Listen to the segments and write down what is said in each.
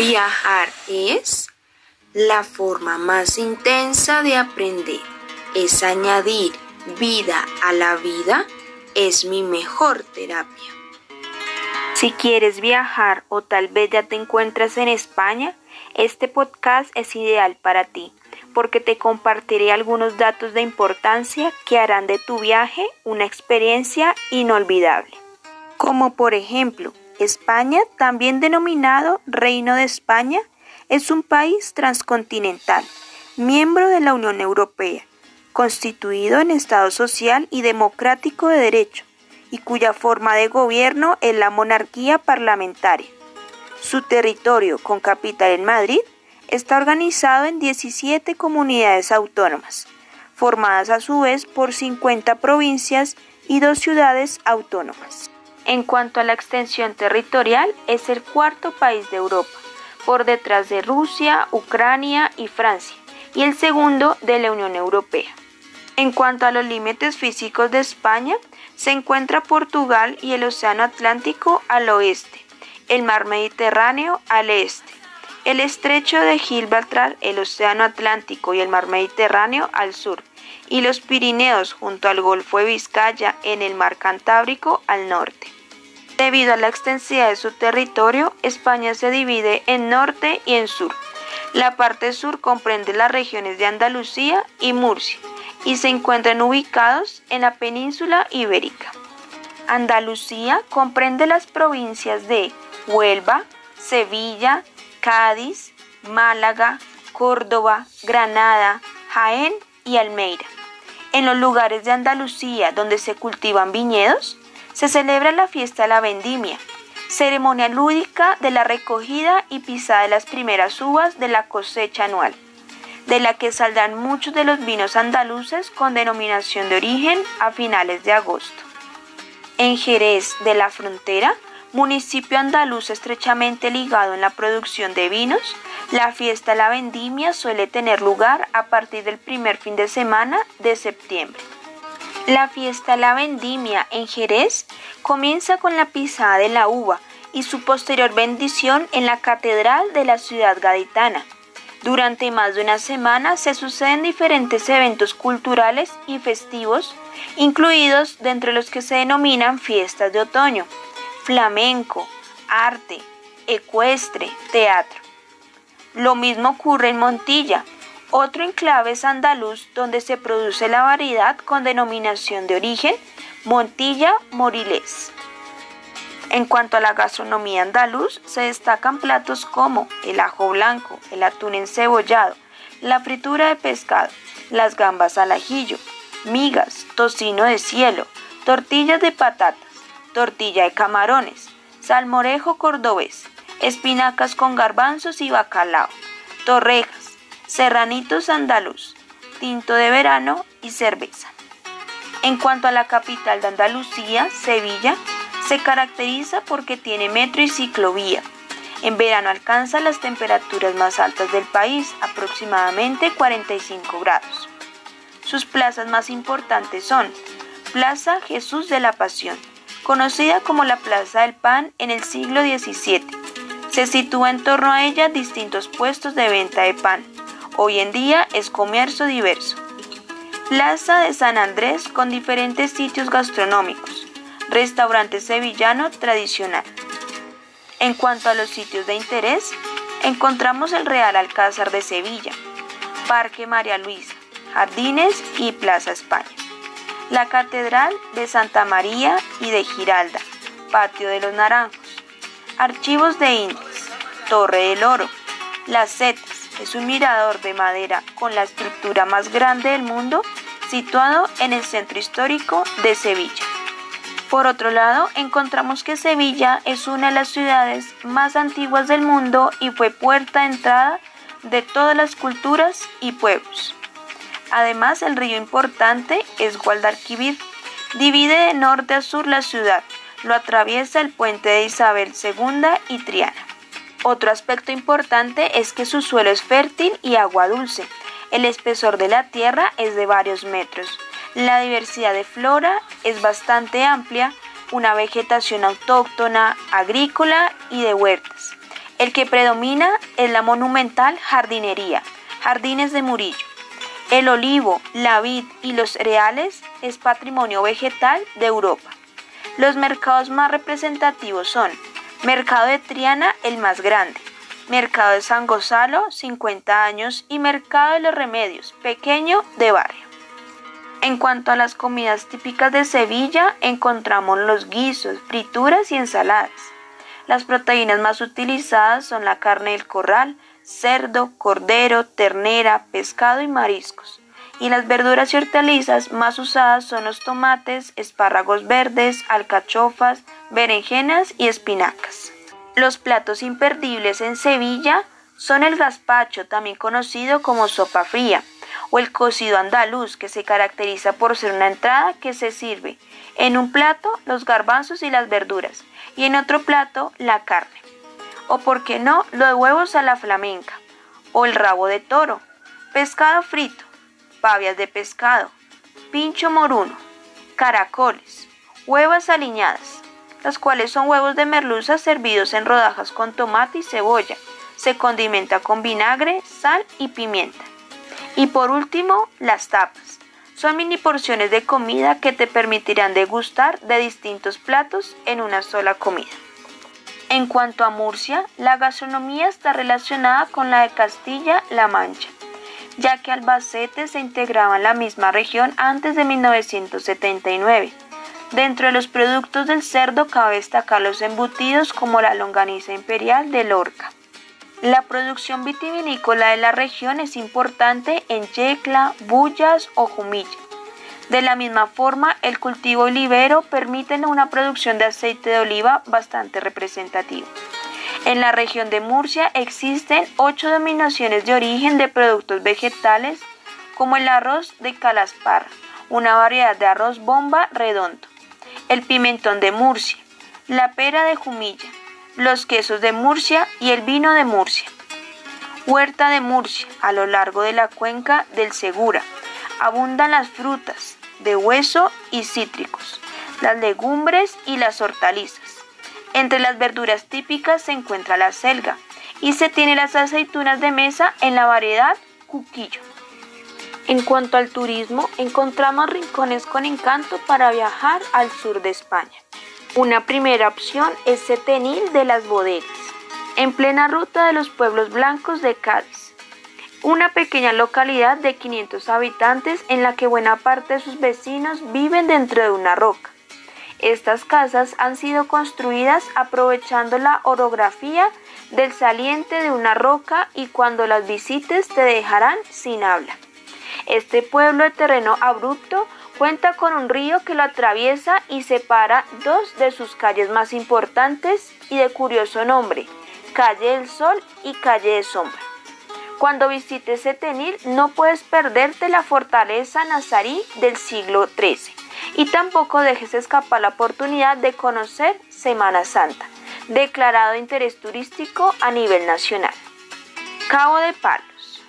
Viajar es la forma más intensa de aprender. Es añadir vida a la vida. Es mi mejor terapia. Si quieres viajar o tal vez ya te encuentras en España, este podcast es ideal para ti porque te compartiré algunos datos de importancia que harán de tu viaje una experiencia inolvidable. Como por ejemplo, España, también denominado Reino de España, es un país transcontinental, miembro de la Unión Europea, constituido en Estado social y democrático de derecho, y cuya forma de gobierno es la monarquía parlamentaria. Su territorio, con capital en Madrid, está organizado en 17 comunidades autónomas, formadas a su vez por 50 provincias y dos ciudades autónomas. En cuanto a la extensión territorial, es el cuarto país de Europa, por detrás de Rusia, Ucrania y Francia, y el segundo de la Unión Europea. En cuanto a los límites físicos de España, se encuentra Portugal y el Océano Atlántico al oeste, el Mar Mediterráneo al este, el estrecho de Gibraltar, el Océano Atlántico y el Mar Mediterráneo al sur, y los Pirineos junto al Golfo de Vizcaya en el Mar Cantábrico al norte. Debido a la extensidad de su territorio, España se divide en norte y en sur. La parte sur comprende las regiones de Andalucía y Murcia y se encuentran ubicados en la península ibérica. Andalucía comprende las provincias de Huelva, Sevilla, Cádiz, Málaga, Córdoba, Granada, Jaén y Almeida. En los lugares de Andalucía donde se cultivan viñedos, se celebra la fiesta de la vendimia, ceremonia lúdica de la recogida y pisada de las primeras uvas de la cosecha anual, de la que saldrán muchos de los vinos andaluces con denominación de origen a finales de agosto. En Jerez de la Frontera municipio andaluz estrechamente ligado en la producción de vinos, la fiesta La Vendimia suele tener lugar a partir del primer fin de semana de septiembre. La fiesta La Vendimia en Jerez comienza con la pisada de la uva y su posterior bendición en la catedral de la ciudad gaditana. Durante más de una semana se suceden diferentes eventos culturales y festivos, incluidos de los que se denominan fiestas de otoño flamenco, arte, ecuestre, teatro. Lo mismo ocurre en Montilla, otro enclave es andaluz donde se produce la variedad con denominación de origen Montilla Moriles. En cuanto a la gastronomía andaluz, se destacan platos como el ajo blanco, el atún encebollado, la fritura de pescado, las gambas al ajillo, migas, tocino de cielo, tortillas de patatas, tortilla de camarones, salmorejo cordobés, espinacas con garbanzos y bacalao, torrejas, serranitos andaluz, tinto de verano y cerveza. En cuanto a la capital de Andalucía, Sevilla, se caracteriza porque tiene metro y ciclovía. En verano alcanza las temperaturas más altas del país, aproximadamente 45 grados. Sus plazas más importantes son Plaza Jesús de la Pasión, conocida como la Plaza del Pan en el siglo XVII. Se sitúa en torno a ella distintos puestos de venta de pan. Hoy en día es comercio diverso. Plaza de San Andrés con diferentes sitios gastronómicos. Restaurante sevillano tradicional. En cuanto a los sitios de interés, encontramos el Real Alcázar de Sevilla, Parque María Luisa, Jardines y Plaza España la Catedral de Santa María y de Giralda, Patio de los Naranjos, Archivos de Indias, Torre del Oro, Las Setas, es un mirador de madera con la estructura más grande del mundo, situado en el centro histórico de Sevilla. Por otro lado, encontramos que Sevilla es una de las ciudades más antiguas del mundo y fue puerta de entrada de todas las culturas y pueblos. Además, el río importante es Guadalquivir. Divide de norte a sur la ciudad. Lo atraviesa el puente de Isabel II y Triana. Otro aspecto importante es que su suelo es fértil y agua dulce. El espesor de la tierra es de varios metros. La diversidad de flora es bastante amplia, una vegetación autóctona, agrícola y de huertas. El que predomina es la monumental jardinería, Jardines de Murillo. El olivo, la vid y los cereales es patrimonio vegetal de Europa. Los mercados más representativos son Mercado de Triana, el más grande, Mercado de San Gonzalo, 50 años, y Mercado de los Remedios, pequeño, de barrio. En cuanto a las comidas típicas de Sevilla, encontramos los guisos, frituras y ensaladas. Las proteínas más utilizadas son la carne del corral, cerdo, cordero, ternera, pescado y mariscos. Y las verduras y hortalizas más usadas son los tomates, espárragos verdes, alcachofas, berenjenas y espinacas. Los platos imperdibles en Sevilla son el gazpacho, también conocido como sopa fría, o el cocido andaluz, que se caracteriza por ser una entrada que se sirve en un plato los garbanzos y las verduras y en otro plato la carne. O por qué no, los huevos a la flamenca, o el rabo de toro, pescado frito, pavias de pescado, pincho moruno, caracoles, huevas aliñadas, las cuales son huevos de merluza servidos en rodajas con tomate y cebolla. Se condimenta con vinagre, sal y pimienta. Y por último, las tapas. Son mini porciones de comida que te permitirán degustar de distintos platos en una sola comida. En cuanto a Murcia, la gastronomía está relacionada con la de Castilla-La Mancha, ya que Albacete se integraba en la misma región antes de 1979. Dentro de los productos del cerdo cabe destacar los embutidos como la longaniza imperial de Lorca. La producción vitivinícola de la región es importante en Yecla, Bullas o Jumilla. De la misma forma, el cultivo olivero permite una producción de aceite de oliva bastante representativa. En la región de Murcia existen ocho denominaciones de origen de productos vegetales como el arroz de calaspar, una variedad de arroz bomba redondo, el pimentón de Murcia, la pera de Jumilla, los quesos de Murcia y el vino de Murcia. Huerta de Murcia, a lo largo de la cuenca del Segura, abundan las frutas de hueso y cítricos, las legumbres y las hortalizas. Entre las verduras típicas se encuentra la selga y se tiene las aceitunas de mesa en la variedad cuquillo. En cuanto al turismo, encontramos rincones con encanto para viajar al sur de España. Una primera opción es Setenil de las Bodegas, en plena ruta de los pueblos blancos de Cádiz. Una pequeña localidad de 500 habitantes en la que buena parte de sus vecinos viven dentro de una roca. Estas casas han sido construidas aprovechando la orografía del saliente de una roca y cuando las visites te dejarán sin habla. Este pueblo de terreno abrupto Cuenta con un río que lo atraviesa y separa dos de sus calles más importantes y de curioso nombre, Calle del Sol y Calle de Sombra. Cuando visites Setenil no puedes perderte la fortaleza nazarí del siglo XIII y tampoco dejes escapar la oportunidad de conocer Semana Santa, declarado interés turístico a nivel nacional. Cabo de Palos.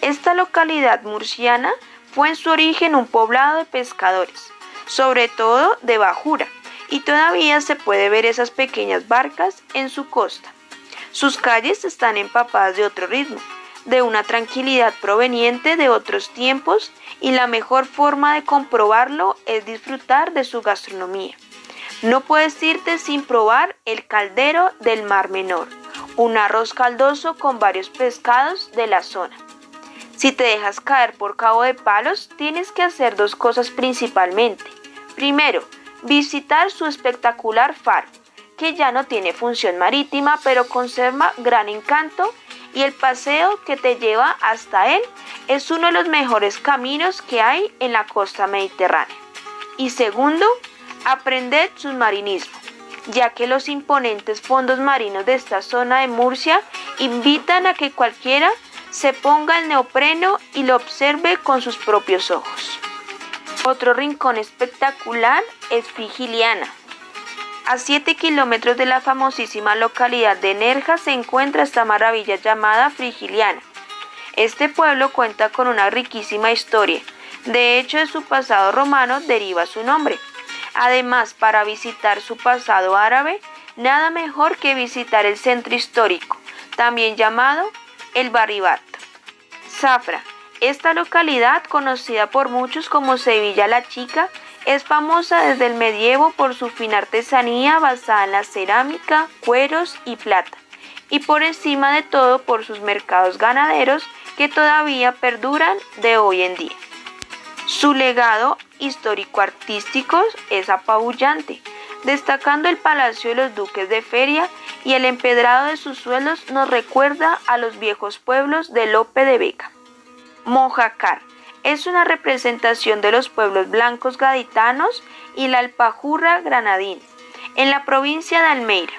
Esta localidad murciana fue en su origen un poblado de pescadores, sobre todo de bajura, y todavía se puede ver esas pequeñas barcas en su costa. Sus calles están empapadas de otro ritmo, de una tranquilidad proveniente de otros tiempos y la mejor forma de comprobarlo es disfrutar de su gastronomía. No puedes irte sin probar el caldero del Mar Menor, un arroz caldoso con varios pescados de la zona. Si te dejas caer por cabo de palos, tienes que hacer dos cosas principalmente. Primero, visitar su espectacular faro, que ya no tiene función marítima, pero conserva gran encanto y el paseo que te lleva hasta él es uno de los mejores caminos que hay en la costa mediterránea. Y segundo, aprender submarinismo, ya que los imponentes fondos marinos de esta zona de Murcia invitan a que cualquiera se ponga el neopreno y lo observe con sus propios ojos. Otro rincón espectacular es Frigiliana. A 7 kilómetros de la famosísima localidad de Nerja se encuentra esta maravilla llamada Frigiliana. Este pueblo cuenta con una riquísima historia. De hecho, de su pasado romano deriva su nombre. Además, para visitar su pasado árabe, nada mejor que visitar el centro histórico, también llamado el Barribat. Zafra. Esta localidad, conocida por muchos como Sevilla la Chica, es famosa desde el medievo por su fina artesanía basada en la cerámica, cueros y plata, y por encima de todo por sus mercados ganaderos que todavía perduran de hoy en día. Su legado histórico-artístico es apabullante, destacando el Palacio de los Duques de Feria y el empedrado de sus suelos nos recuerda a los viejos pueblos de Lope de Vega. Mojacar es una representación de los pueblos blancos gaditanos y la alpajurra granadina, en la provincia de Almeida.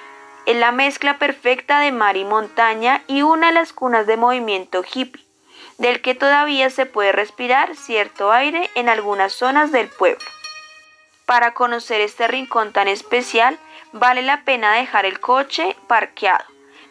Es la mezcla perfecta de mar y montaña y una de las cunas de movimiento hippie, del que todavía se puede respirar cierto aire en algunas zonas del pueblo. Para conocer este rincón tan especial, vale la pena dejar el coche parqueado,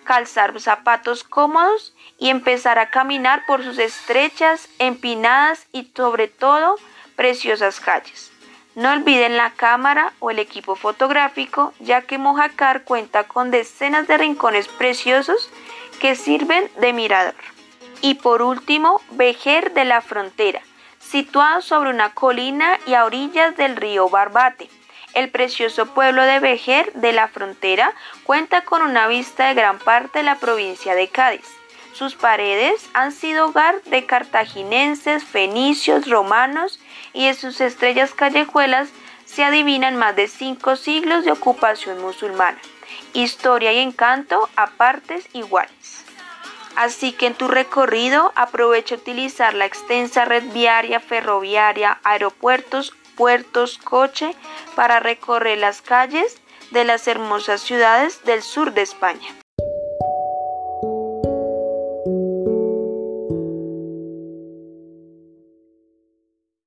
calzar zapatos cómodos y empezar a caminar por sus estrechas, empinadas y sobre todo preciosas calles. No olviden la cámara o el equipo fotográfico, ya que Mojacar cuenta con decenas de rincones preciosos que sirven de mirador. Y por último, Vejer de la Frontera, situado sobre una colina y a orillas del río Barbate. El precioso pueblo de Vejer de la Frontera cuenta con una vista de gran parte de la provincia de Cádiz. Sus paredes han sido hogar de cartaginenses, fenicios, romanos y en sus estrellas callejuelas se adivinan más de cinco siglos de ocupación musulmana, historia y encanto a partes iguales. Así que en tu recorrido aprovecha utilizar la extensa red viaria, ferroviaria, aeropuertos, puertos, coche para recorrer las calles de las hermosas ciudades del sur de España.